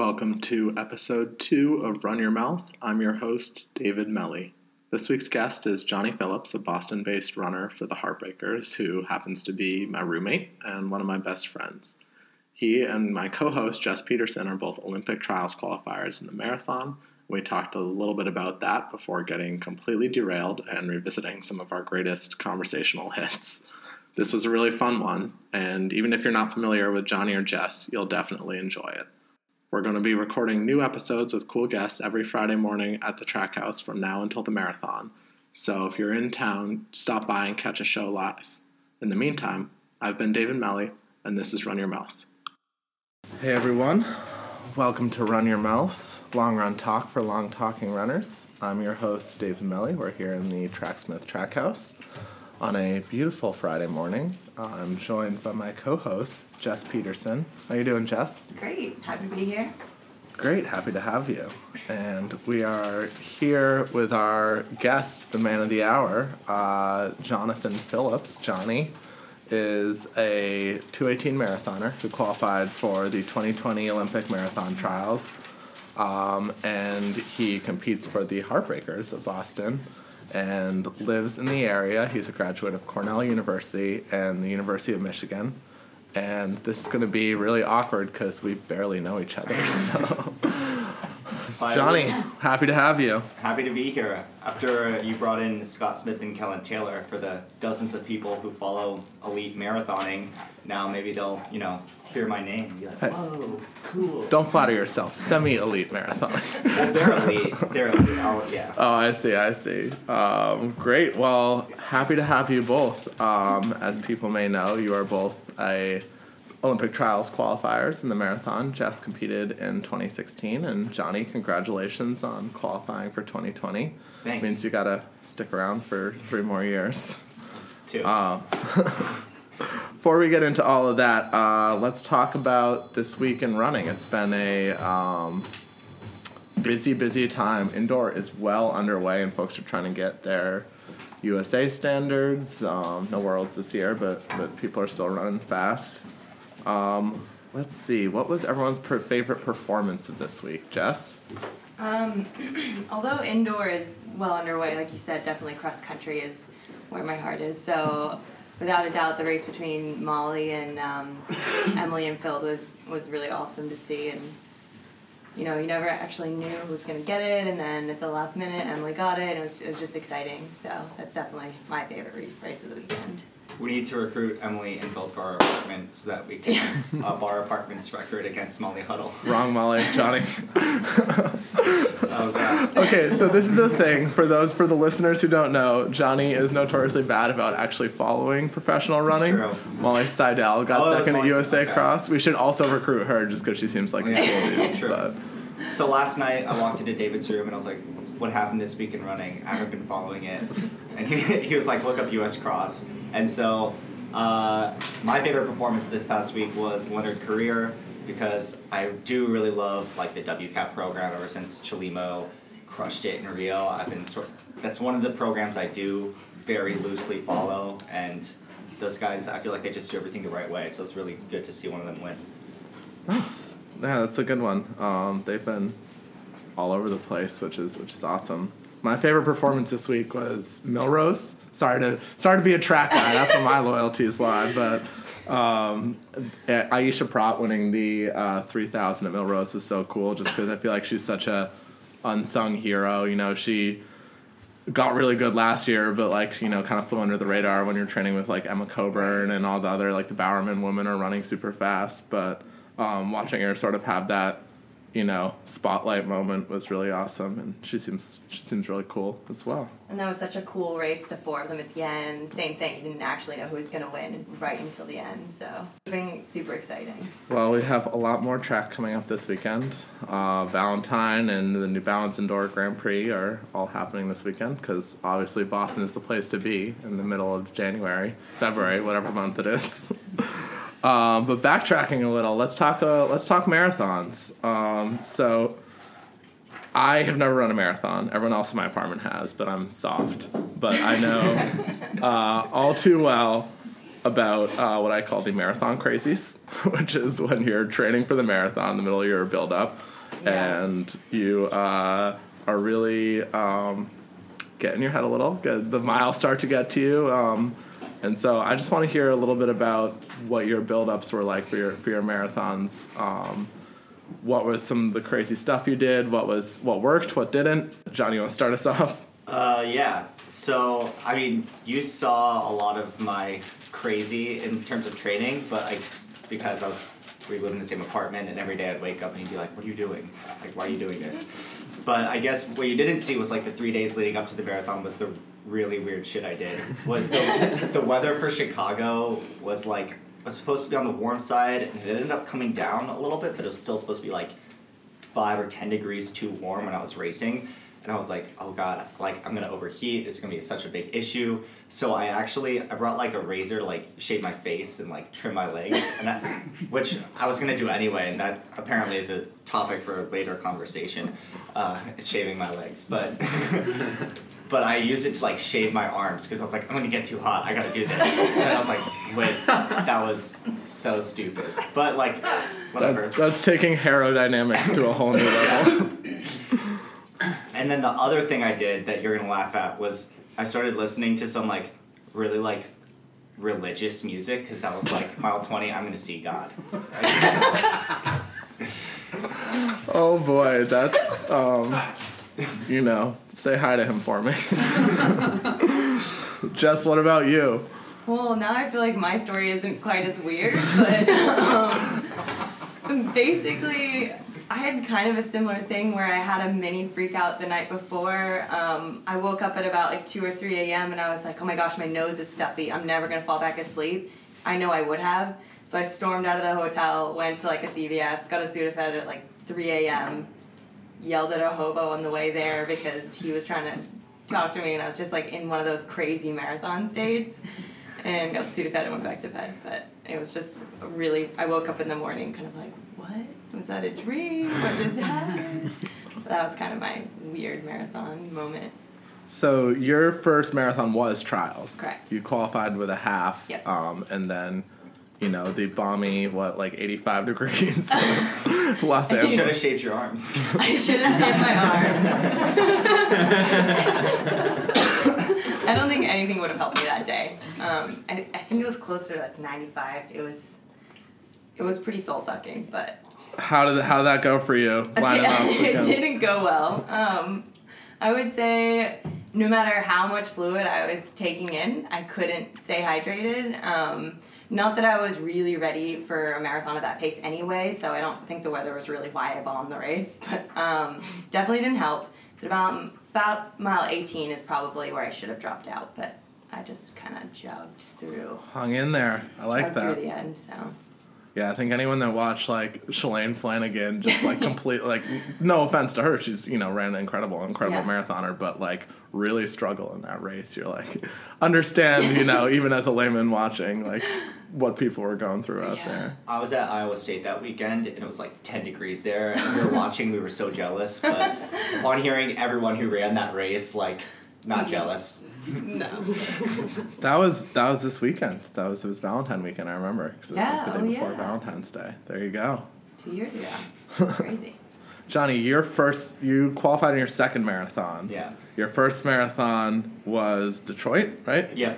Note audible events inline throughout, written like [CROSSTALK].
Welcome to episode two of Run Your Mouth. I'm your host, David Melly. This week's guest is Johnny Phillips, a Boston based runner for the Heartbreakers, who happens to be my roommate and one of my best friends. He and my co host, Jess Peterson, are both Olympic trials qualifiers in the marathon. We talked a little bit about that before getting completely derailed and revisiting some of our greatest conversational hits. This was a really fun one, and even if you're not familiar with Johnny or Jess, you'll definitely enjoy it. We're going to be recording new episodes with cool guests every Friday morning at the track house from now until the marathon. So if you're in town, stop by and catch a show live. In the meantime, I've been David Melly, and this is Run Your Mouth. Hey everyone, welcome to Run Your Mouth, long run talk for long talking runners. I'm your host, David Melly. We're here in the Tracksmith Track House on a beautiful Friday morning. I'm joined by my co-host, Jess Peterson. How are you doing, Jess? Great. Happy to be here. Great, happy to have you. And we are here with our guest, the man of the hour, uh, Jonathan Phillips. Johnny is a 218 marathoner who qualified for the 2020 Olympic Marathon Trials. Um, and he competes for the Heartbreakers of Boston and lives in the area. He's a graduate of Cornell University and the University of Michigan. And this is going to be really awkward because we barely know each other. [LAUGHS] So, Johnny, happy to have you. Happy to be here. After you brought in Scott Smith and Kellyn Taylor for the dozens of people who follow elite marathoning, now maybe they'll, you know, hear my name and be like, whoa, cool. Don't flatter yourself. Semi elite marathon. well, they're elite. They're elite. Oh, yeah. Oh, I see. I see. Um, great. Well, happy to have you both. Um, as people may know, you are both a Olympic trials qualifiers in the marathon. Jess competed in 2016, and Johnny, congratulations on qualifying for 2020. Thanks. Means you got to stick around for three more years. Two. Uh, [LAUGHS] before we get into all of that, uh, let's talk about this week in running. It's been a um, busy, busy time. Indoor is well underway, and folks are trying to get their USA standards. Um, no worlds this year, but but people are still running fast. Um, let's see, what was everyone's per- favorite performance of this week, Jess? Um, [CLEARS THROAT] although indoor is well underway, like you said, definitely cross country is where my heart is. So, without a doubt, the race between Molly and um, [LAUGHS] Emily Infeld was was really awesome to see. And you know, you never actually knew who was going to get it, and then at the last minute, Emily got it. And it was it was just exciting. So that's definitely my favorite race of the weekend. We need to recruit Emily Infeld for our apartment so that we can [LAUGHS] uh, up our apartment's record against Molly Huddle. Wrong, Molly, Johnny. [LAUGHS] Oh, okay, so this is a thing for those for the listeners who don't know. Johnny is notoriously bad about actually following professional running. true. Molly Seidel got Oh, second at USA okay. Cross. We should also recruit her just because she seems like a cool dude. true. But So last night I walked into David's room and I was like, "What happened this week in running? I haven't been following it." And he, [LAUGHS] he was like, "Look up U.S. Cross." And so uh, my favorite performance this past week was Leonard Korir because I do really love like the WCAP program ever since Chelimo crushed it in Rio. I've been sort that's one of the programs I do very loosely follow and those guys I feel like they just do everything the right way. So it's really good to see one of them win. nice. Yeah, that's a good one. Um, they've been all over the place, which is which is awesome. My favorite performance this week was Millrose. Sorry to sorry to be a track guy. That's where my loyalties lie. But um, Aisha Praught winning the uh, three thousand at Millrose was so cool. Just because I feel like she's such a unsung hero. You know, she got really good last year, but like you know, kind of flew under the radar when you're training with like Emma Coburn and all the other like the Bowerman women are running super fast. But um, watching her sort of have that you know spotlight moment was really awesome, and she seems she seems really cool as well. And that was such a cool race, the four of them at the end. Same thing, you didn't actually know who was going to win right until the end. So, super exciting. Well, we have a lot more track coming up this weekend. Uh, Valentine and the New Balance Indoor Grand Prix are all happening this weekend because obviously Boston is the place to be in the middle of January, February, whatever month it is. [LAUGHS] um, but backtracking a little, let's talk. Uh, let's talk marathons. Um, so. I have never run a marathon. Everyone else in my apartment has, but I'm soft. But I know [LAUGHS] uh, all too well about uh, what I call the marathon crazies, [LAUGHS] which is when you're training for the marathon in the middle of your build up, Yeah. and you uh, are really um, getting your head a little. The miles start to get to you. Um, and so I just want to hear a little bit about what your build-ups were like for your for your marathons. Um, what was some of the crazy stuff you did? What was what worked? What didn't? Johnny, you want to start us [LAUGHS] off? Uh, yeah. So, I mean, you saw a lot of my crazy in terms of training, but I, because I was, we live in the same apartment, and every day I'd wake up and he'd be like, "What are you doing? Like, why are you doing this?" But I guess what you didn't see was like the three days leading up to the marathon was the really weird shit I did. [LAUGHS] Was the the weather for Chicago was like was supposed to be on the warm side, and it ended up coming down a little bit, but it was still supposed to be like five or ten degrees too warm when I was racing. And I was like, oh god, like I'm gonna overheat. It's gonna be such a big issue. So I actually I brought like a razor to like shave my face and like trim my legs, and that, [LAUGHS] which I was gonna do anyway. And that apparently is a topic for a later conversation, uh, shaving my legs. But [LAUGHS] but I used it to like shave my arms because I was like, I'm gonna get too hot. I gotta do this. And I was like, wait, that was so stupid. But like, whatever. That, that's taking aerodynamics to a whole new level. And then the other thing I did that you're gonna laugh at was I started listening to some like really like religious music because I was like mile twenty I'm gonna see God. [LAUGHS] oh boy, that's um, [LAUGHS] you know, say hi to him for me. [LAUGHS] Jess, what about you? Well, now I feel like my story isn't quite as weird, [LAUGHS] but um, basically, I had kind of a similar thing where I had a mini freak out the night before. Um, I woke up at about like 2 or 3 a.m. and I was like, oh my gosh, my nose is stuffy. I'm never going to fall back asleep. I know I would have. So I stormed out of the hotel, went to like a CVS, got a Sudafed at like 3 a.m., yelled at a hobo on the way there because he was trying to talk to me and I was just like in one of those crazy marathon states and got Sudafed and went back to bed. But it was just really, I woke up in the morning kind of like, what? Was that a dream? What just [LAUGHS] happened? that was kind of my weird marathon moment. So your first marathon was trials. Correct. You qualified with a half. Yep. Um, and then, you know, the balmy what like eighty five degrees [LAUGHS] of Los You should have shaved your arms. I should have shaved my arms. [LAUGHS] I don't think anything would have helped me that day. Um, I, I think it was closer to like 95. It was, it was pretty soul sucking, but How did how did that go for you? it [LAUGHS] it didn't go well. Um, I would say no matter how much fluid I was taking in, I couldn't stay hydrated. Um, not that I was really ready for a marathon at that pace anyway, so I don't think the weather was really why I bombed the race, [LAUGHS] but um, definitely didn't help. So about about mile 18 is probably where I should have dropped out, but I just kind of jogged through. Hung in there. I like that. through the end, so. Yeah, I think anyone that watched like Shalane Flanagan, just like [LAUGHS] complete like no offense to her, she's you know ran an incredible, incredible Yeah. marathoner, but like really struggle in that race. You're like [LAUGHS] understand, you know, [LAUGHS] even as a layman watching, like what people were going through out Yeah. there. I was at Iowa State that weekend and it was like 10 degrees there and we were watching, we were so jealous, but [LAUGHS] upon hearing everyone who ran that race, like, not mm. jealous. No. That was that was this weekend. That was it was Valentine weekend. I remember because it was Yeah, like the oh, day before yeah. Valentine's Day. There you go, Two years ago. Crazy. Johnny. Your first you qualified in your second marathon. Yeah. Your first marathon was Detroit, right? Yeah.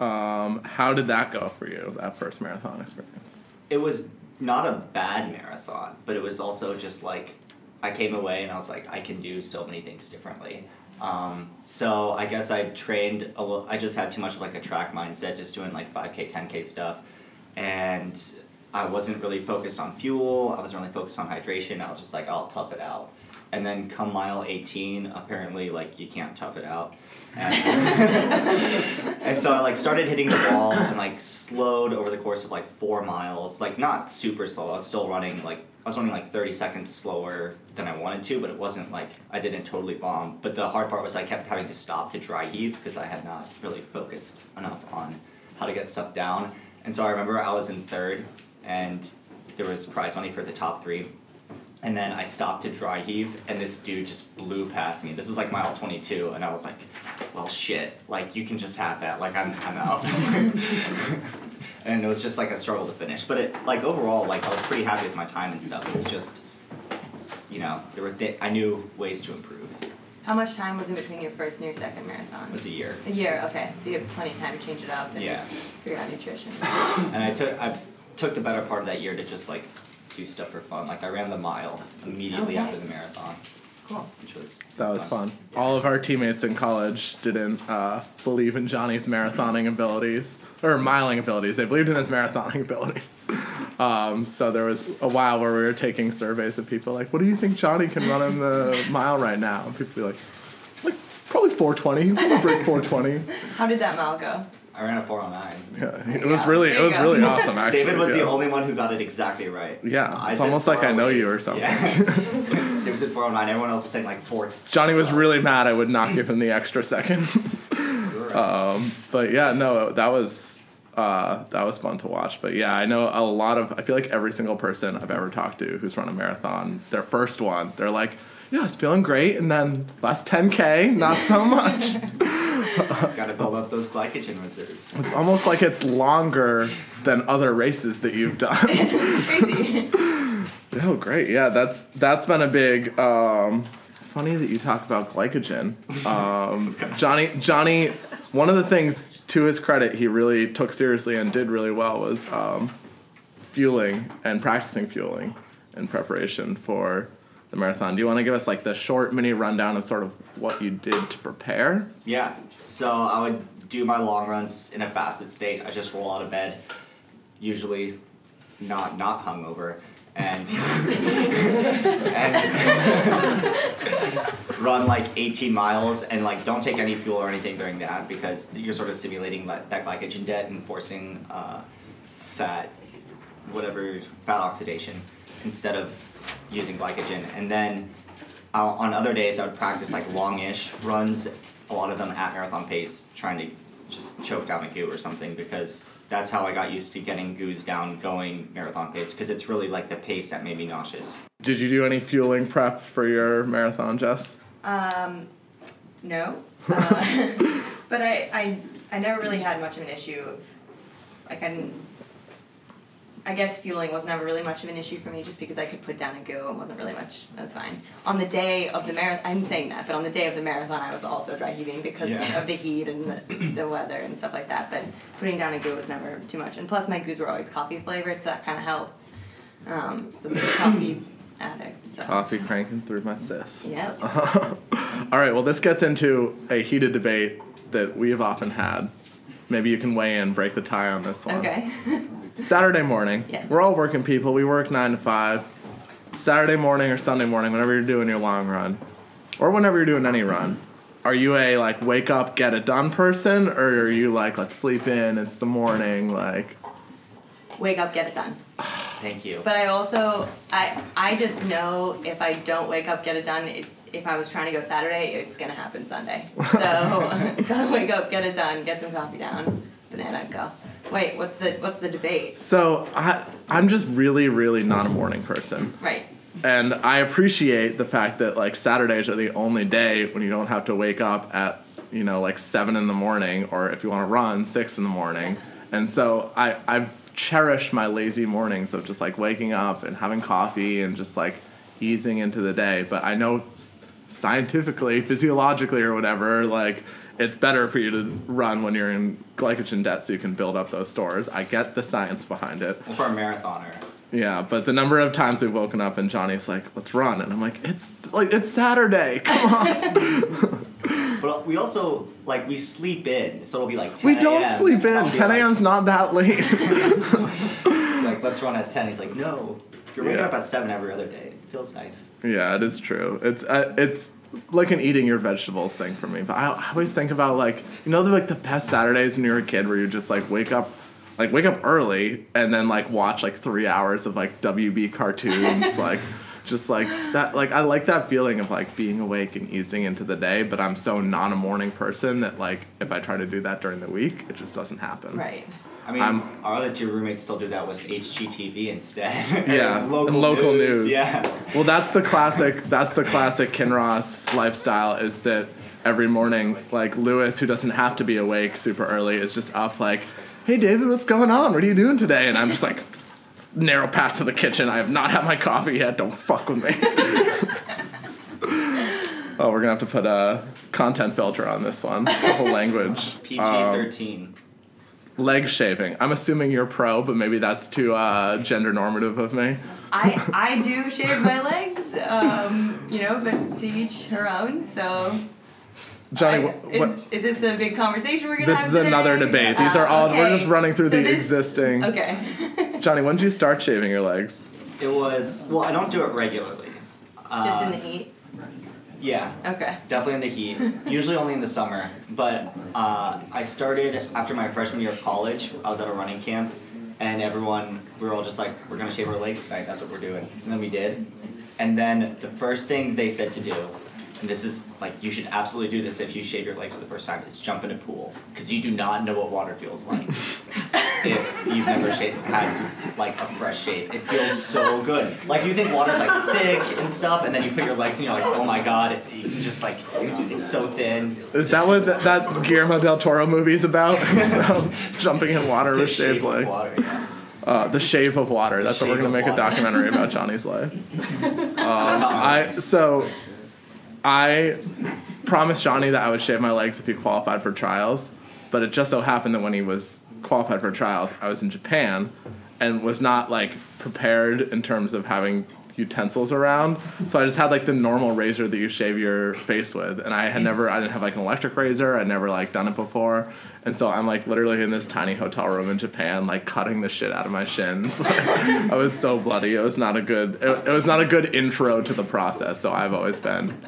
Um, how did that go for you? That first marathon experience. It was not a bad marathon, but it was also just like, I came away and I was like, I can do so many things differently. Um, so I guess I trained a little, I just had too much of like a track mindset, just doing like 5K, 10K stuff. And I wasn't really focused on fuel, I wasn't really focused on hydration. I was just like, I'll tough it out. And then come mile 18, apparently, like, you can't tough it out. And, [LAUGHS] and so I, like, started hitting the wall and, like, slowed over the course of, like, four miles. Like, not super slow. I was still running, like, I was running, like, 30 seconds slower than I wanted to, but it wasn't, like, I didn't totally bomb. But the hard part was I kept having to stop to dry heave because I had not really focused enough on how to get stuff down. And so I remember I was in third, and there was prize money for the top three. And then I stopped to dry heave, and this dude just blew past me. This was like mile 22, and I was like, well, shit. Like, you can just have that. Like, I'm, I'm out. [LAUGHS] and it was just like a struggle to finish. But it like overall, like I was pretty happy with my time and stuff. It's just, you know, there were th- I knew ways to improve. How much time was in between your first and your second marathon? It was a year, A year, okay. So you had plenty of time to change it up and Yeah. figure out nutrition. and I took I took the better part of that year to just like do stuff for fun. Like I ran the mile immediately Oh, after nice. the marathon, Cool. which was That was fun. All of our teammates in college didn't uh, believe in Johnny's marathoning abilities or miling abilities. They believed in his marathoning [LAUGHS] abilities. Um, so there was a while where we were taking surveys of people like, "What do you think Johnny can run in the [LAUGHS] mile right now?" And people would be like, "Like probably 420. He probably break 420." How did that mile go? I ran a four oh nine. Yeah, it was Yeah, really there it you was go. really [LAUGHS] awesome. Actually, David was yeah. the only one who got it exactly right. Yeah, I it's said almost like I know 408. you or something. Yeah. David [LAUGHS] said 409. Everyone else was saying like four. [LAUGHS] Johnny was really mad I would not give him the extra second. um, but yeah, no, that was uh, that was fun to watch. But yeah, I know a lot of. I feel like every single person I've ever talked to who's run a marathon, their first one, they're like, "Yeah, it's feeling great," and then last 10k, not so much. [LAUGHS] Got to build up those glycogen reserves. it's almost like it's longer than other races that you've done. [LAUGHS] Crazy. [LAUGHS] Oh, great! Yeah, that's that's been a big. Um, funny that you talk about glycogen. Um, Johnny, Johnny, one of the things to his credit he really took seriously and did really well was um, fueling and practicing fueling in preparation for the marathon. Do you want to give us like the short mini rundown of sort of what you did to prepare? Yeah. So I would do my long runs in a fasted state. I just roll out of bed, usually not not hungover, and [LAUGHS] and run like 18 miles and like don't take any fuel or anything during that because you're sort of simulating that, that glycogen debt and forcing uh, fat, whatever fat oxidation instead of using glycogen. And then uh, on other days, I would practice like longish runs, a lot of them at marathon pace, trying to just choke down a goo or something because that's how I got used to getting goos down going marathon pace because it's really like the pace that made me nauseous. Did you do any fueling prep for your marathon, Jess? Um, no. [LAUGHS] Uh, [LAUGHS] but I, I, I never really had much of an issue. Of, like I didn't. I guess fueling was never really much of an issue for me, just because I could put down a go and wasn't really much. That was fine. On the day of the marathon, I'm saying that, but on the day of the marathon, I was also dry heaving because Yeah. of the heat and the, the weather and stuff like that. But putting down a go was never too much. And plus, my goos were always coffee flavored, so that kind of helped. Um, so big [LAUGHS] coffee addict. So. Coffee cranking through my sis. Yep. [LAUGHS] All right, well, this gets into a heated debate that we have often had. Maybe you can weigh in, break the tie on this one. Okay. [LAUGHS] Saturday morning. Yes. We're all working people. We work nine to five. Saturday morning or Sunday morning, whenever you're doing your long run, or whenever you're doing any run, are you a like wake up, get it done person, or are you like let's sleep in, it's the morning, like Wake up, get it done. [SIGHS] Thank you. But I also I I just know if I don't wake up, get it done, it's if I was trying to go Saturday, it's gonna happen Sunday. So [LAUGHS] [LAUGHS] gotta wake up, get it done, get some coffee down, banana, go. Wait, what's the what's the debate? so I I'm just really really not a morning person. Right. And I appreciate the fact that like Saturdays are the only day when you don't have to wake up at you know like seven in the morning, or if you want to run six in the morning. And so I I've cherished my lazy mornings of just like waking up and having coffee and just like easing into the day. But I know scientifically, physiologically, or whatever, like it's better for you to run when you're in glycogen debt so you can build up those stores. I get the science behind it. Well, for a marathoner, Yeah, but the number of times we've woken up and Johnny's like, "Let's run," and I'm like, "It's like it's Saturday. Come on." [LAUGHS] but we also like we sleep in, so it'll be like 10 we don't a.m. sleep I'll in. be 10 like- a.m.'s not that late. [LAUGHS] Like let's run at ten. He's like, no. If you're waking Yeah. up at seven every other day, it feels nice. yeah, it is true. It's uh, it's like an eating your vegetables thing for me. But I, I always think about like you know the like the best Saturdays when you're a kid where you just like wake up. Like wake up early and then like watch like three hours of like WB cartoons [LAUGHS] like just like that like I like that feeling of like being awake and easing into the day but I'm so not a morning person that like if I try to do that during the week it just doesn't happen Right. I mean, I'm- our other two roommates still do that with HGTV instead. [LAUGHS] Yeah, local, and local news. news. Yeah. Well, that's the classic. That's the classic Kinross lifestyle. Is that every morning, like Lewis, who doesn't have to be awake super early, is just up like "Hey, David, what's going on? What are you doing today?" And I'm just like, narrow path to the kitchen. I have not had my coffee yet. Don't fuck with me. [LAUGHS] oh, we're gonna have to put a content filter on this one. The whole language. [LAUGHS] PG Um, thirteen. leg shaving. I'm assuming you're pro, but maybe that's too uh, gender normative of me. I [LAUGHS] I do shave my legs, um, you know, but to each her own. So, Johnny, I- wh- is, what? is this a big conversation we're gonna have? This is today? another debate. These Uh, are all. We're just running through So the this- existing. Okay. [LAUGHS] Johnny, when did you start shaving your legs? It was well. I don't do it regularly. Uh, Just in the heat. Yeah, Okay. definitely in the heat. [LAUGHS] Usually only in the summer. But uh, I started after my freshman year of college. I was at a running camp, and everyone we were all just like, "We're gonna shave our legs tonight. That's what we're doing." And then we did. And then the first thing they said to do, and this is like you should absolutely do this if you shave your legs for the first time, is jump in a pool because you do not know what water feels like. [LAUGHS] if you've never shaved, had like a fresh shave, it feels so good. Like you think water's like thick and stuff, and then you put your legs in, you're like, oh my god, it, you can just like it's so thin. Is that what that, that Guillermo del Toro movie's about? [LAUGHS] It's about jumping in water with shaved of legs. water, yeah. Uh, the shave of water. That's what we're gonna of make a documentary about Johnny's life. That's [LAUGHS] not I so I promised Johnny that I would shave my legs if he qualified for trials, but it just so happened that when he was qualified for trials, I was in Japan and was not like prepared in terms of having utensils around. So I just had like the normal razor that you shave your face with, and I had never I didn't have like an electric razor. I'd never like done it before. And so I'm like literally in this tiny hotel room in Japan, like cutting the shit out of my shins. [LAUGHS] I was so bloody. It was not a good. It, it was not a good intro to the process. So I've always been.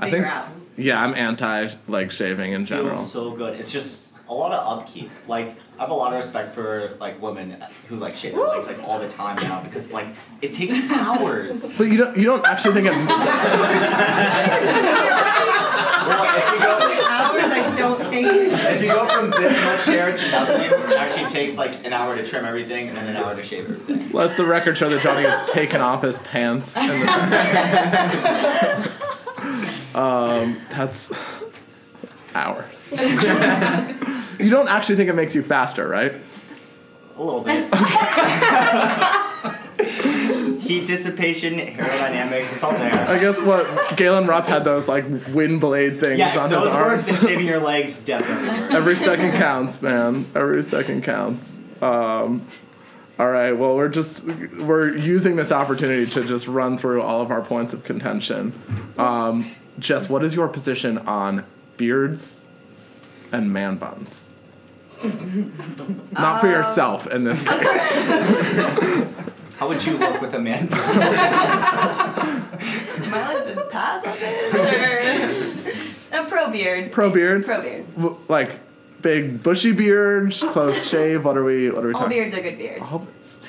So you're out. Yeah, I'm anti like shaving in general. feels so good. It's just a lot of upkeep. Like I have a lot of respect for like women who like shave their legs like all the time now because like it takes hours. [LAUGHS] But you don't. You don't actually think it. [LAUGHS] well, if you go Hours, I don't think. if you go from this much hair to nothing, it actually takes like an hour to trim everything and then an hour to shave everything. Let the record show that Johnny has taken off his pants. And the, [LAUGHS] um, that's hours. You don't actually think it makes you faster, right? A little bit. [LAUGHS] [LAUGHS] Heat dissipation, aerodynamics, it's all there. I guess what Galen Rupp had those like wind blade things Yeah, on if his those works, arms. then shaving your legs definitely works. [LAUGHS] Every second counts, man. Every second counts. Um, all right. Well, we're just we're using this opportunity to just run through all of our points of contention. Um, Jess, what is your position on beards and man buns? Not for yourself in this case. [LAUGHS] How would you look with a man bun? [LAUGHS] Am I allowed to pass on this? Or... A pro beard. Pro beard, Pro beard. W- like big bushy beards, close [LAUGHS] shave. What are we? What are we talking about? All talking? beards are good beards.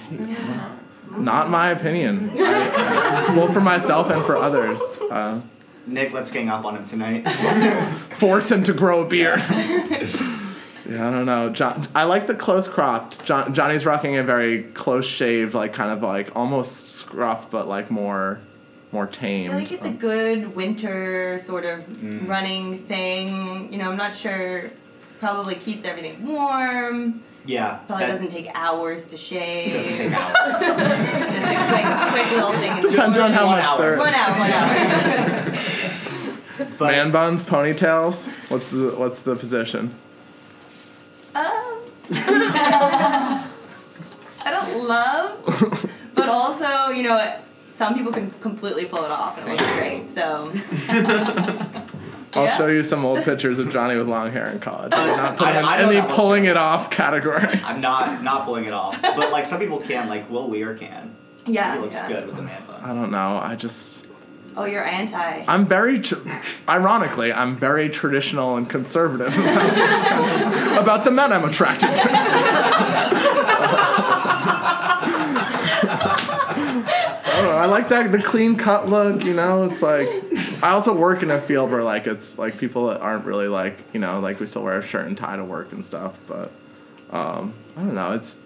Oh, Not my opinion. I- both for myself and for others. Uh, Nick, let's gang up on him tonight. [LAUGHS] force him to grow a beard. [LAUGHS] yeah, I don't know. John, I like the close cropped. John, Johnny's rocking a very close shaved, like kind of like almost scruff, but like more, more tame. I tamed. feel like it's a good winter sort of Mm. running thing. You know, I'm not sure. Probably keeps everything warm. Yeah. Probably that doesn't take hours to shave. doesn't take [LAUGHS] hours. Just a quick, quick little thing. in the Depends on Just how one much hour. One hour, one hour. But Man buns, ponytails. What's the what's the position? um, [LAUGHS] I don't love, but also, you know, some people can completely pull it off and it looks great. So, I'll Yeah. show you some old pictures of Johnny with long hair in college. I'm not putting I- him I in, know in that the pulling it off category. I'm not not pulling it off. But like some people can, like Will Leer can. yeah. He looks yeah. good with a man bun. I don't know. I just. Oh, you're anti. I'm very, ironically, I'm very traditional and conservative [LAUGHS] about, about the men I'm attracted to. [LAUGHS] I. I like that the clean cut look. You know, it's like I also work in a field where like it's like people that aren't really like you know like we still wear a shirt and tie to work and stuff. But um, I don't know. It's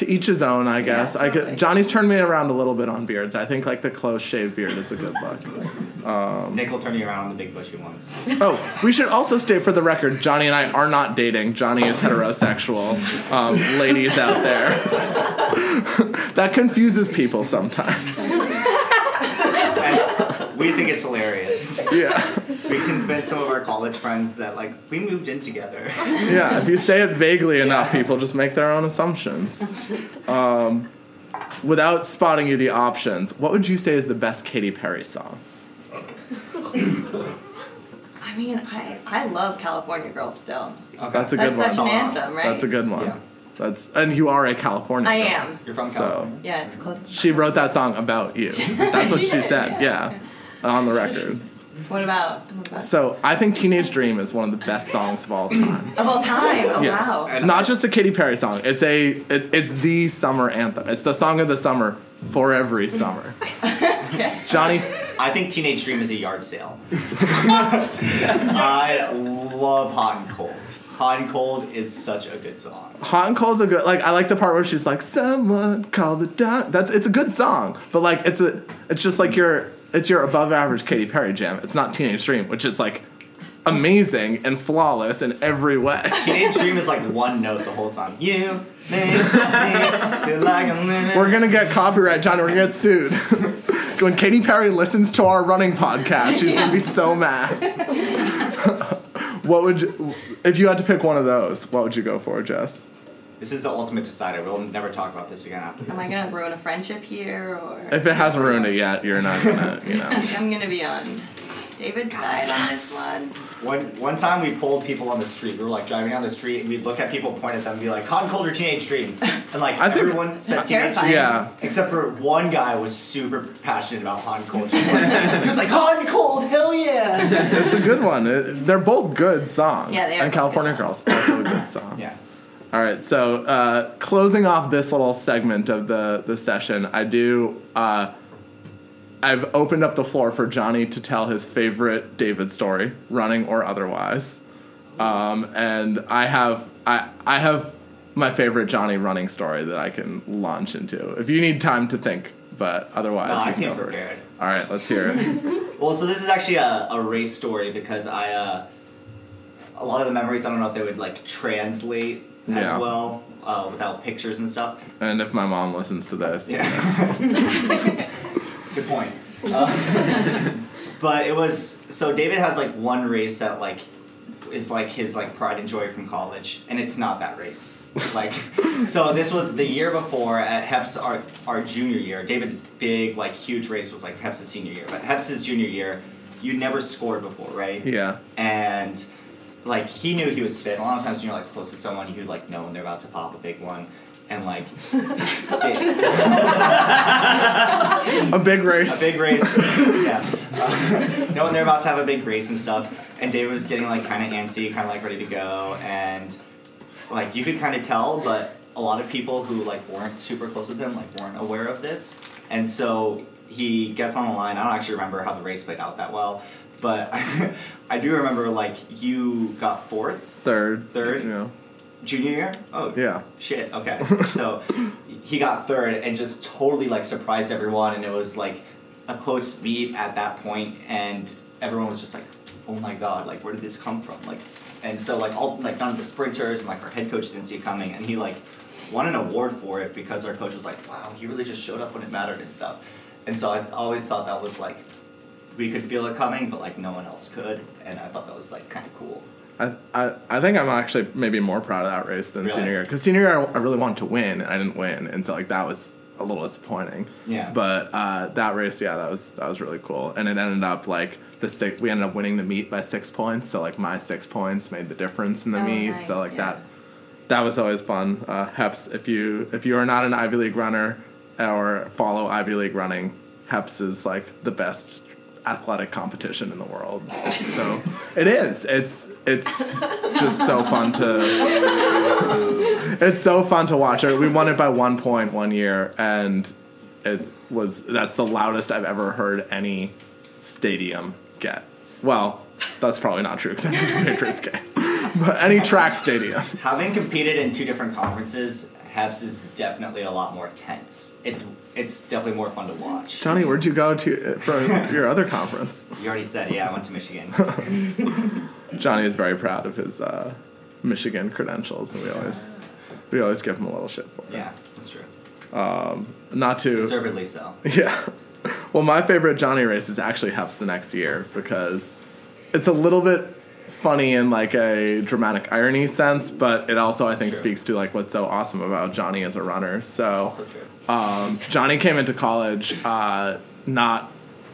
to each his own, I guess. I totally. could, Johnny's turned me around a little bit on beards. I think like the close shaved beard is a good look. Nick will turn you around on the big bushy ones. [LAUGHS] Oh, we should also state for the record, Johnny and I are not dating. Johnny is heterosexual. Um, ladies out there, [LAUGHS] that confuses people sometimes. [LAUGHS] And we think it's hilarious. [LAUGHS] Yeah, We convinced some of our college friends that like we moved in together. yeah. If you say it vaguely enough, people just make their own assumptions. Um, without spotting you the options, what would you say is the best Katy Perry song? I mean, I, I love California Girls still. Okay. That's a good That's one. such an anthem, right? That's a good one. Yeah. That's and you are a California. I girl. am. You're from So- California. Yeah, it's close to She wrote that song about you. [LAUGHS] That's what She she did, said. yeah. Yeah, on the That's what she record. What about, what about So I think Teenage Dream is one of the best songs of all time. of all time? Oh yes. wow. Not just a Katy Perry song. It's a it, it's the summer anthem. It's the song of the summer for every summer. [LAUGHS] Okay. Johnny I think Teenage Dream is a yard sale. [LAUGHS] I love Hot and Cold. Hot and Cold is such a good song. Hot and Cold's a good like I like the part where she's like someone call the doc. That's it's a good song, but like it's a it's just like your it's your above average Katy Perry jam. It's not Teenage Dream, which is like amazing and flawless in every way. [LAUGHS] Teenage Dream is like one note the whole song. You make me feel like I'm living. We're gonna get copyright, John. We're gonna get sued. [LAUGHS] when Katy Perry listens to our running podcast, she's gonna be so mad. [LAUGHS] what would you, if you had to pick one of those? What would you go for, Jess? This is the ultimate decider. We'll never talk about this again after this. Am I gonna ruin a friendship here, or If it hasn't ruined it yet, you're not gonna, you know. [LAUGHS] I'm gonna be on David's side on this one? One one time we pulled people on the street. We were like driving down the street and we'd look at people, point at them, and be like, "Hot and cold or teenage dream?" [LAUGHS] And like I everyone said teenage terrifying. dream, Yeah. except for one guy was super passionate about hot and cold. Just like, he was like, "Hot and cold, hell yeah!" [LAUGHS] It's a good one. It- they're both good songs. Yeah, they are And California good Girls also a good song. Yeah. All right, so uh, closing off this little segment of the the session, I do. Uh, I've opened up the floor for Johnny to tell his favorite David story, running or otherwise, um, and I have I I have my favorite Johnny running story that I can launch into. If you need time to think, but otherwise No, I can came go prepared. All right, let's hear it. [LAUGHS] Well, so this is actually a, a race story because I, uh, a lot of the memories, I don't know if they would like translate as Yeah. well uh, without pictures and stuff. and if my mom listens to this, Yeah. [LAUGHS] Good point. Uh, [LAUGHS] but it was so David has like one race that like is like his like pride and joy from college, and it's not that race. Like, [LAUGHS] so this was the year before at Heps our our junior year. David's big like huge race was like Heps' senior year, but Heps' junior year, you never scored before, right? yeah. and like he knew he was fit. A lot of times when you're like close to someone, you like know when they're about to pop a big one, and like [LAUGHS] A big race. a big race, yeah. Uh, [LAUGHS] know when they're about to have a big race and stuff. And David was getting like kind of antsy, kind of like ready to go, and like you could kind of tell, but a lot of people who like weren't super close with him like weren't aware of this, and so he gets on the line. I don't actually remember how the race played out that well, but [LAUGHS] I, do remember like you got fourth Third. Third? Yeah. junior year. Oh Yeah. shit. Okay, [LAUGHS] so he got third and just totally like surprised everyone, and it was like a close meet at that point, and everyone was just like, "Oh my god! Like, where did this come from?" Like, and so like all like none of the sprinters and like our head coach didn't see it coming, and he like won an award for it because our coach was like, "Wow, he really just showed up when it mattered and stuff." And so I always thought that was like we could feel it coming, but like no one else could, and I thought that was like kind of cool. I, I, I think I'm actually maybe more proud of that race than Really? senior year because senior year I, I really wanted to win and I didn't win and so like that was a little disappointing. Yeah. But uh, that race, yeah, that was that was really cool and it ended up like the six. We ended up winning the meet by six points, so like my six points made the difference in the Oh, meet. nice, so like yeah. that that was always fun. Uh, Heps, if you if you are not an Ivy League runner or follow Ivy League running, Heps is like the best athletic competition in the world. So it is. It's it's just so fun to it's so fun to watch. We won it by one point one year, and it was that's the loudest I've ever heard any stadium get. Well, that's probably not true because I a Patriots game, but any track stadium. Having competed in two different conferences, Habs is definitely a lot more tense. It's it's definitely more fun to watch. Johnny, where'd you go to for your other conference? [LAUGHS] You already said, yeah, I went to Michigan. [LAUGHS] Johnny is very proud of his uh, Michigan credentials, and we always we always give him a little shit for it. yeah, that's true. Not to Deservedly so. [LAUGHS] Yeah. Well, my favorite Johnny race is actually Heps the next year because it's a little bit funny in like a dramatic irony sense, but it also I think speaks to like what's so awesome about Johnny as a runner. So um, Johnny came into college uh, not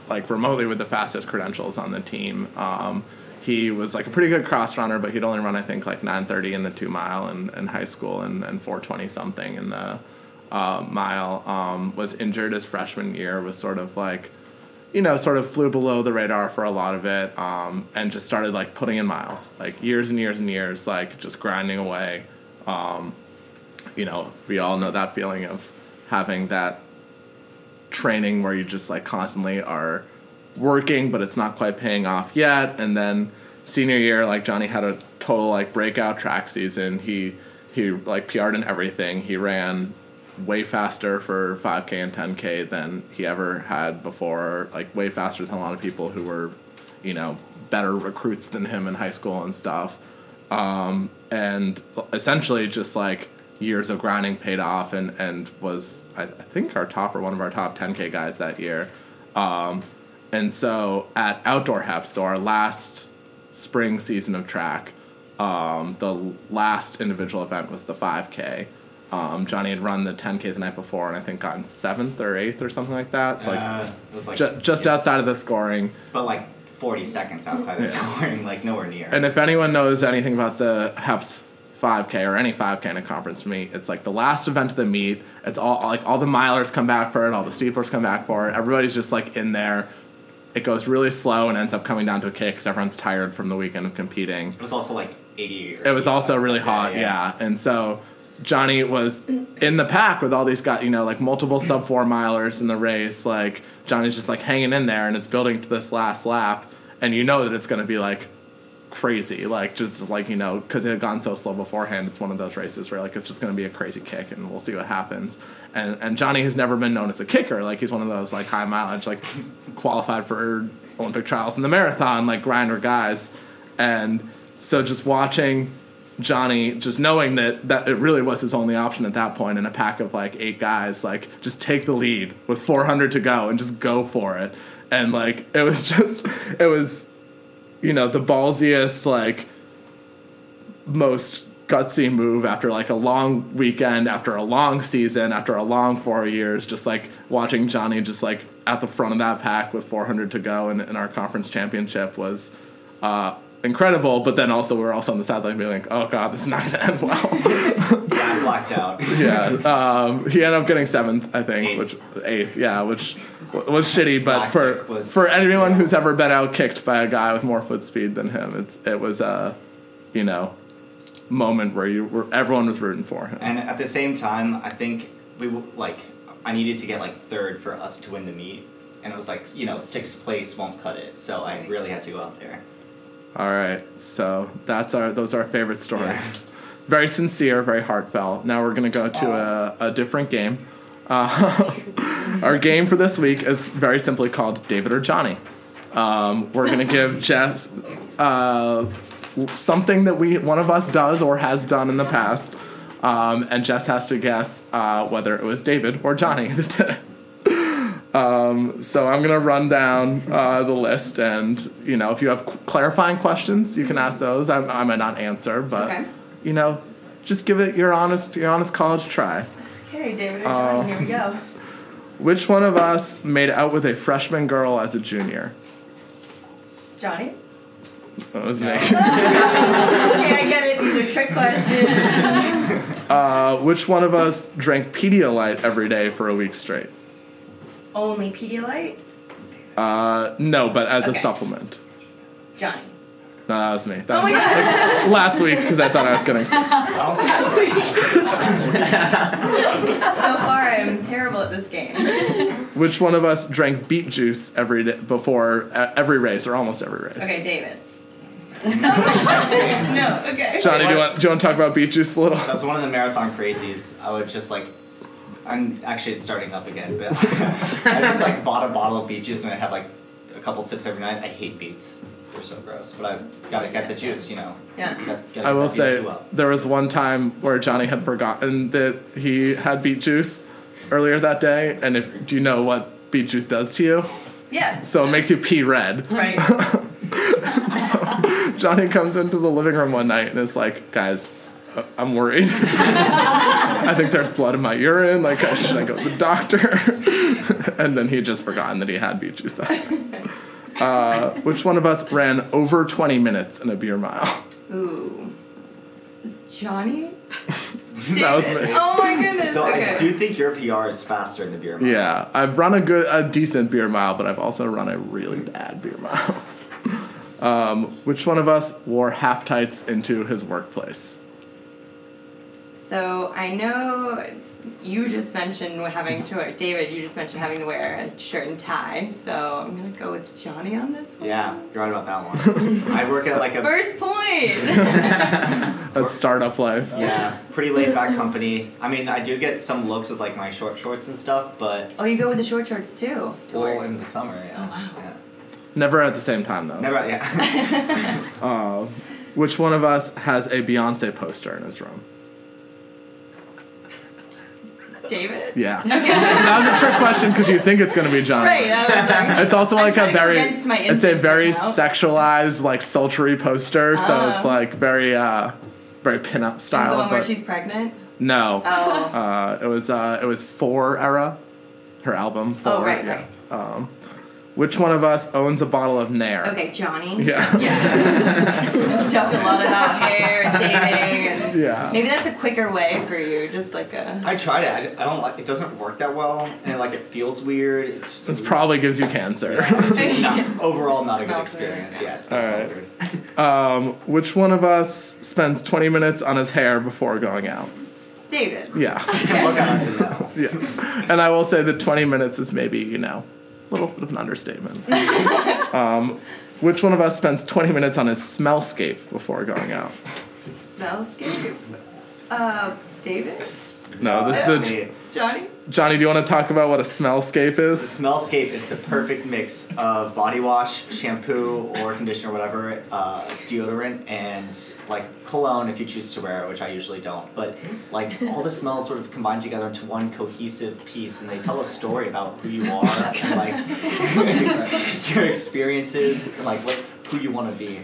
like remotely with the fastest credentials on the team. Um, he was like a pretty good cross runner, but he'd only run I think like 9:30 in the two mile in, in high school and, and 4:20 something in the uh, mile. Um, was injured his freshman year. Was sort of like you know, sort of flew below the radar for a lot of it, um, and just started like putting in miles, like years and years and years, like just grinding away. Um, you know, we all know that feeling of having that training where you just like constantly are working, but it's not quite paying off yet. And then senior year, like Johnny had a total like breakout track season. He he like PR'd in everything. He ran way faster for 5k and 10k than he ever had before like way faster than a lot of people who were you know better recruits than him in high school and stuff. Um, and essentially just like years of grinding paid off and, and was I, think our top or one of our top 10k guys that year. Um, and so at outdoor heps so our last spring season of track um, the last individual event was the 5k um, johnny had run the 10k the night before and i think gotten seventh or eighth or something like that it's like uh, it was like ju- just yeah, outside of the scoring but like 40 seconds outside of the scoring, like nowhere near. And if anyone knows anything about the HEPS 5K or any 5K in a conference meet, it's like the last event of the meet. It's all like all the milers come back for it, all the steeplers come back for it. Everybody's just like in there. It goes really slow and ends up coming down to a kick because everyone's tired from the weekend of competing. it was also like 80. Or It was also really hot, yeah. And so Johnny was in the pack with all these guys, you know, like multiple sub four milers in the race. Like Johnny's just like hanging in there, and it's building to this last lap, and you know that it's going to be like crazy, like just like you know, because it had gone so slow beforehand. It's one of those races where like it's just going to be a crazy kick, and we'll see what happens. And and Johnny has never been known as a kicker. Like he's one of those like high mileage, like qualified for Olympic trials in the marathon, like grinder guys, and so just watching Johnny, just knowing that that it really was his only option at that point in a pack of like eight guys, like just take the lead with 400 to go and just go for it. And like it was [LAUGHS] just, it was, you know, the ballsiest like most gutsy move after like a long weekend, after a long season, after a long four years. Just like watching Johnny just like at the front of that pack with 400 to go in, in our conference championship was. Uh, incredible, but then also we're also on the sideline being like, "Oh God, this is not going to end well." [LAUGHS] Yeah, I blacked out. [LAUGHS] yeah, um, he ended up getting seventh, I think, Eighth. which eighth, yeah, which was shitty. But for was- for anyone yeah. who's ever been out kicked by a guy with more foot speed than him, it's it was a, you know, moment where you were everyone was rooting for him. And at the same time, I think we like I needed to get like third for us to win the meet, and it was like you know sixth place won't cut it, so I really had to go out there. All right, so that's our those are our favorite stories. [LAUGHS] Very sincere, very heartfelt. Now we're gonna go to a, a different game. Uh, [LAUGHS] our game for this week is very simply called David or Johnny. Um, we're gonna give [LAUGHS] Jess uh, something that we one of us does or has done in the past, um, and Jess has to guess uh, whether it was David or Johnny that did it. Um, so I'm gonna run down uh, the list, and you know, if you have clarifying questions, you can ask those. I, I might not answer, but Okay. you know, just give it your honest, your honest college try. Okay, David or Johnny, here we go. Which one of us made out with a freshman girl as a junior? Johnny? That was me. [LAUGHS] Okay, I get it. These are trick questions. [LAUGHS] Uh, which one of us drank Pedialyte every day for a week straight? Only Pedialyte? Uh, no, but as a supplement. Johnny. No, that was me. That Oh was my god. last week because I thought I was getting. [LAUGHS] so far, I'm terrible at this game. Which one of us drank beet juice every day before uh, every race or almost every race? Okay, David. [LAUGHS] no, okay. Johnny, do you want do you want to talk about beet juice a little? That's one of the marathon crazies. I would just like, I'm actually it's starting up again, but [LAUGHS] I just like bought a bottle of beet juice and I have like a couple sips every night. I hate beets; they're so gross. But I gotta get the juice, you know. Yeah. Gotta- gotta I will say beet there was one time where Johnny had forgotten that he had beet juice earlier that day, and if do you know what beet juice does to you? Yes. So it makes you pee red. Right. [LAUGHS] so Johnny comes into the living room one night and is like, "Guys, I'm worried. [LAUGHS] I think there's blood in my urine. Like, uh, should I go to the doctor?" [LAUGHS] and then he had just forgotten that he had beet juice that day. Uh, which one of us ran over 20 minutes in a beer mile? Ooh. Johnny? [LAUGHS] that was me. Oh my goodness. Though okay. I do think your PR is faster in the beer. mile. Yeah, I've run a good, a decent beer mile, but I've also run a really bad beer mile. Um, which one of us wore half tights into his workplace? So I know you just mentioned having to wear, David, you just mentioned having to wear a shirt and tie. So I'm going to go with Johnny on this one. Yeah, you're right about that one. [LAUGHS] I work at like a First point. [LAUGHS] That's startup life. yeah pretty laid back company. I mean, I do get some looks with like my short shorts and stuff, but oh, you go with the short shorts too to well work. in the summer, yeah. Oh, wow. yeah. Never at the same time though. Never, yeah. [LAUGHS] Uh, which one of us has a Beyonce poster in his room? David? Yeah. that was a trick question because you think it's going to be Johnny. Right, like, It's also like a trying to go very, it's a very right now. sexualized, like sultry poster. So it's Oh. like very, uh, very pinup style. the one where but she's pregnant? no, Oh. uh, it was uh, it was Four era, her album. Four, Oh, right, yeah. Um, which one of us owns a bottle of Nair? Okay, Johnny. Yeah. Yeah. [LAUGHS] We talked a lot about hair and shaving and Yeah. maybe that's a quicker way for you, just like a I tried it. I, I don't like. It doesn't work that well, and like it feels weird. It's just This weird. probably gives you cancer. It's just [LAUGHS] not overall not a good Smells weird. experience. Yeah. it All smells right. weird. [LAUGHS] Um, which one of us spends 20 minutes on his hair before going out? David. Yeah. Look at us and yeah. And I will say that 20 minutes is maybe, you know, a little bit of an understatement. [LAUGHS] um, which one of us spends 20 minutes on his smellscape before going out? Smellscape. Uh, David. No, this is a. Johnny. Johnny, do you want to talk about what a smellscape is? Smellscape is the perfect mix of body wash, shampoo, or conditioner, whatever, uh, deodorant, and like cologne if you choose to wear it, which I usually don't. But like all the smells sort of combine together into one cohesive piece, and they tell a story about who you are and like [LAUGHS] your experiences, and like what who you want to be.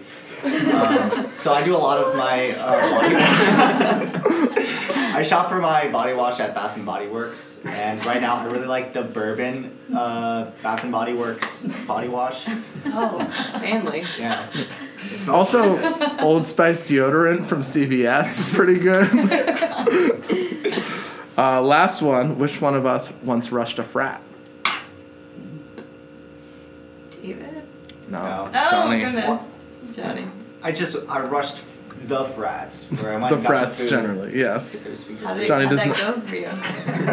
Um, so I do a lot of my uh, body [LAUGHS] I shop for my body wash at Bath and Body Works, and right now I really like the bourbon uh, Bath and Body Works body wash. Oh, family. Yeah. It smells Also, Old Spice deodorant from CVS is pretty good. uh, last one. Which one of us once rushed a frat? David. No, No. it's Oh Johnny. my goodness. Johnny. I just I rushed the frats where I [LAUGHS] went The and got frats food. generally, yes. How did, Johnny how'd does that not- go for you?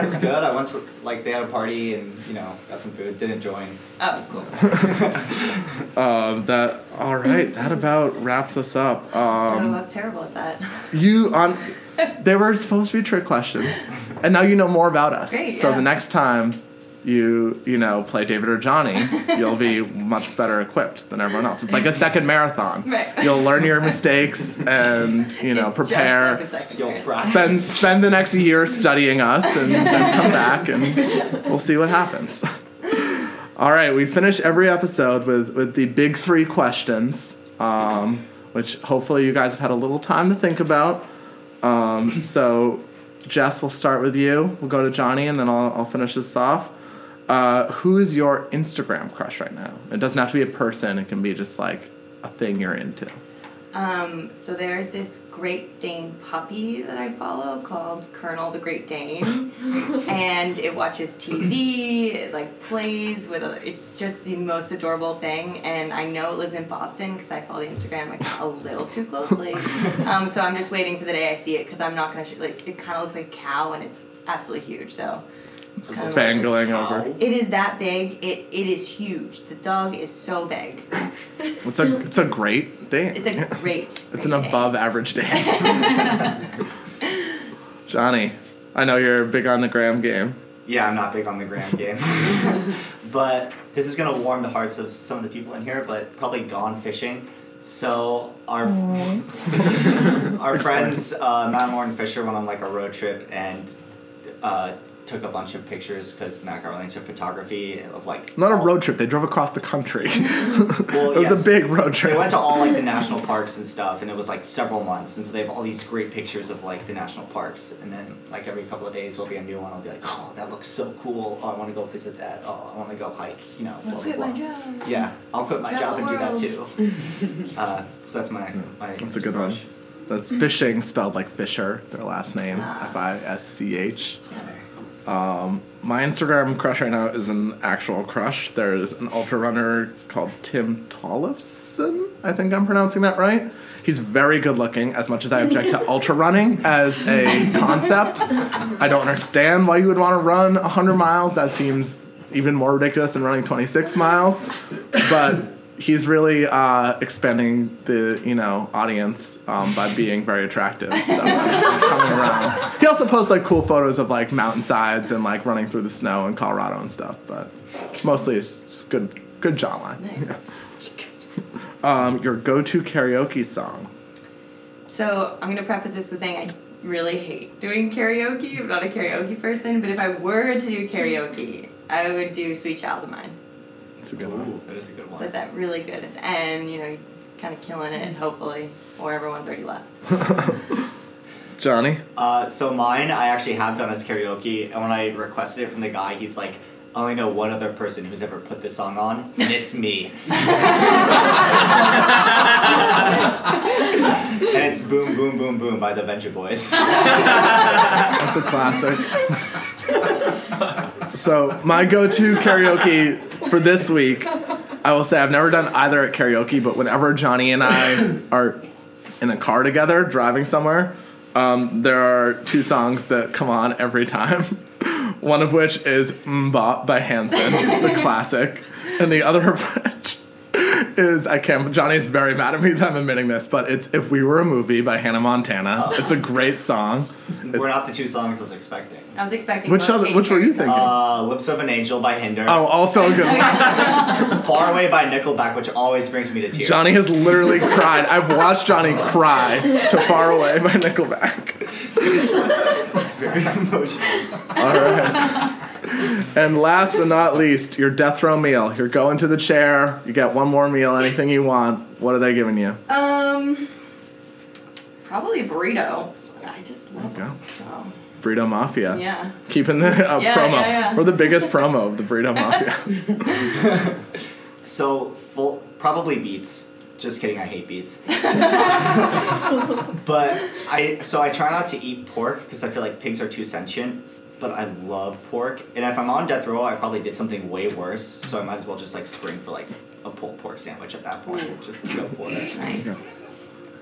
It's good. I went to like they had a party and you know got some food. Didn't join. Oh, cool. [LAUGHS] Um, that all right. That about wraps us up. so I Um, was terrible at that. you [LAUGHS] on. They were supposed to be trick questions, and now you know more about us. Great, so yeah. the next time you you know play David or Johnny, [LAUGHS] you'll be much better equipped than everyone else. It's like a second marathon. Right. You'll learn your mistakes [LAUGHS] and you know It's prepare. Just like a second You'll practice. spend spend the next year studying us and then come [LAUGHS] back and we'll see what happens. All right, we finish every episode with with the big three questions, um, which hopefully you guys have had a little time to think about. Um, so, Jess, we'll start with you. We'll go to Johnny, and then I'll, I'll finish this off. Uh, who is your Instagram crush right now? It doesn't have to be a person. It can be just like a thing you're into. Um, so there's this Great Dane puppy that I follow called Colonel the Great Dane, [LAUGHS] and it watches TV. It like plays with. Other, it's just the most adorable thing, and I know it lives in Boston because I follow the Instagram like a little too closely. [LAUGHS] um, so I'm just waiting for the day I see it because I'm not gonna sh- like. It kind of looks like a cow, and it's absolutely huge. So kind of Fangling over. It is that big. It it is huge. The dog is so big. [LAUGHS] It's a it's a great day. It's a great. [LAUGHS] It's an great day. above average day. [LAUGHS] Johnny, I know you're big on the gram game. Yeah, I'm not big on the gram game. but this is gonna warm the hearts of some of the people in here, but probably gone fishing. So our our friends uh, Matt and Lauren Fischer went on like a road trip and uh, took a bunch of pictures because Matt got really into photography of like Not a road trip. They drove across the country. [LAUGHS] Well, it was yes. a big road So trip. they went to all like the national parks and stuff, and it was like several months, and so they have all these great pictures of like the national parks, and then like every couple of days there'll be a new one. I'll be like, oh, that looks so cool. Oh, I want to go visit that. Oh, I want to go hike. You know, blah I'll blah quit blah. my job. Yeah, I'll quit my Travel job and do that too. [LAUGHS] uh, so that's my my. That's a good one. That's fishing spelled like Fischer, their last name. F I S C H. Um, my Instagram crush right now is an actual crush. There's an ultra runner called Tim Tollefson. I think I'm pronouncing that right. He's very good looking, as much as I object to [LAUGHS] ultra running as a concept. I don't understand why you would want to run 100 miles. That seems even more ridiculous than running 26 miles. But he's really uh, expanding the you know audience um, by being very attractive. So [LAUGHS] coming around. He also posts like cool photos of like mountainsides and like running through the snow in Colorado and stuff. But mostly it's good good jawline. Nice. Um, your go-to karaoke song. So I'm gonna preface this with saying I really hate doing karaoke. I'm not a karaoke person, but if I were to do karaoke, I would do "Sweet Child of Mine." It's a good one. That is a good It's one. like that really good, and you know, kind of killing it. And hopefully, or everyone's already left. So. [LAUGHS] Johnny. Uh, so mine, I actually have done as karaoke, and when I requested it from the guy, he's like, "I only know one other person who's ever put this song on, and it's me." [LAUGHS] and it's "Boom Boom Boom Boom" by the Vengaboys. [LAUGHS] That's a classic. So my go-to karaoke for this week, I will say I've never done either at karaoke, but whenever Johnny and I are in a car together driving somewhere, um, there are two songs that come on every time. [LAUGHS] One of which is "MMMBop" by Hanson, the classic, and the other [LAUGHS] of which is I can't. Johnny's very mad at me that I'm admitting this, but it's "If We Were a Movie" by Hannah Montana. It's a great song. We're not the two songs I was expecting. I was expecting. Which other- which were you thinking? Uh, "Lips of an Angel" by Hinder. Oh, also a good one. [LAUGHS] "Far Away" by Nickelback, which always brings me to tears. Johnny has literally cried. I've watched Johnny cry to "Far Away" by Nickelback. it's very emotional. All right. And last but not least, your death row meal. You're going to the chair. You get one more meal, anything you want. What are they giving you? Um, probably a burrito. I just love There you them. So, Burrito Mafia. yeah. Keeping the uh, Yeah, promo. yeah, yeah. We're the biggest promo of the Burrito Mafia. [LAUGHS] So, full, probably beets. Just kidding, I hate beets. [LAUGHS] but I so I try not to eat pork because I feel like pigs are too sentient. But I love pork, and if I'm on death row, I probably did something way worse. So I might as well just like spring for like a pulled pork sandwich at that point. Just go for it. Nice.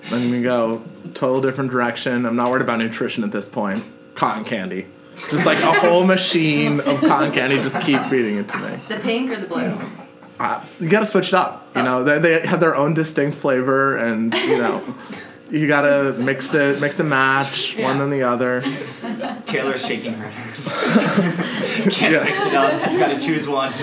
Then we go total different direction. I'm not worried about nutrition at this point. Cotton candy. Just like a whole machine of cotton candy. Just keep feeding it to me. The pink or the blue? Uh, you gotta switch it up. You know, they, they have their own distinct flavor, and you know, you gotta mix it, mix and match one Yeah. than the other. Taylor's shaking her head. [LAUGHS] Can't Yes. mix it up. You gotta choose one.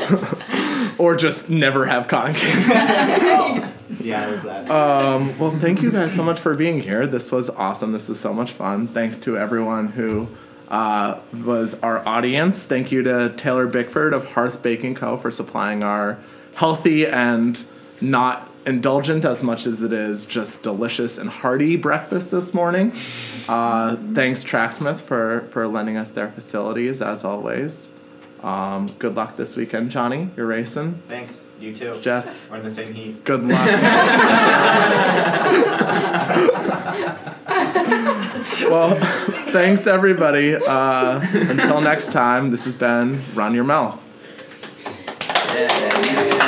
Or just never have cotton candy. [LAUGHS] Yeah, was that. Um, well, thank you guys so much for being here. This was awesome. This was so much fun. Thanks to everyone who uh, was our audience. Thank you to Taylor Bickford of Hearth Baking Co. for supplying our healthy and not indulgent as much as it is just delicious and hearty breakfast this morning. Uh, thanks Tracksmith for for lending us their facilities as always. Um, good luck this weekend, Johnny. You're racing. Thanks. You too. Jess. We're in the same heat. Good luck. [LAUGHS] well, thanks everybody. Uh, until next time, this has been Run Your Mouth. Yeah.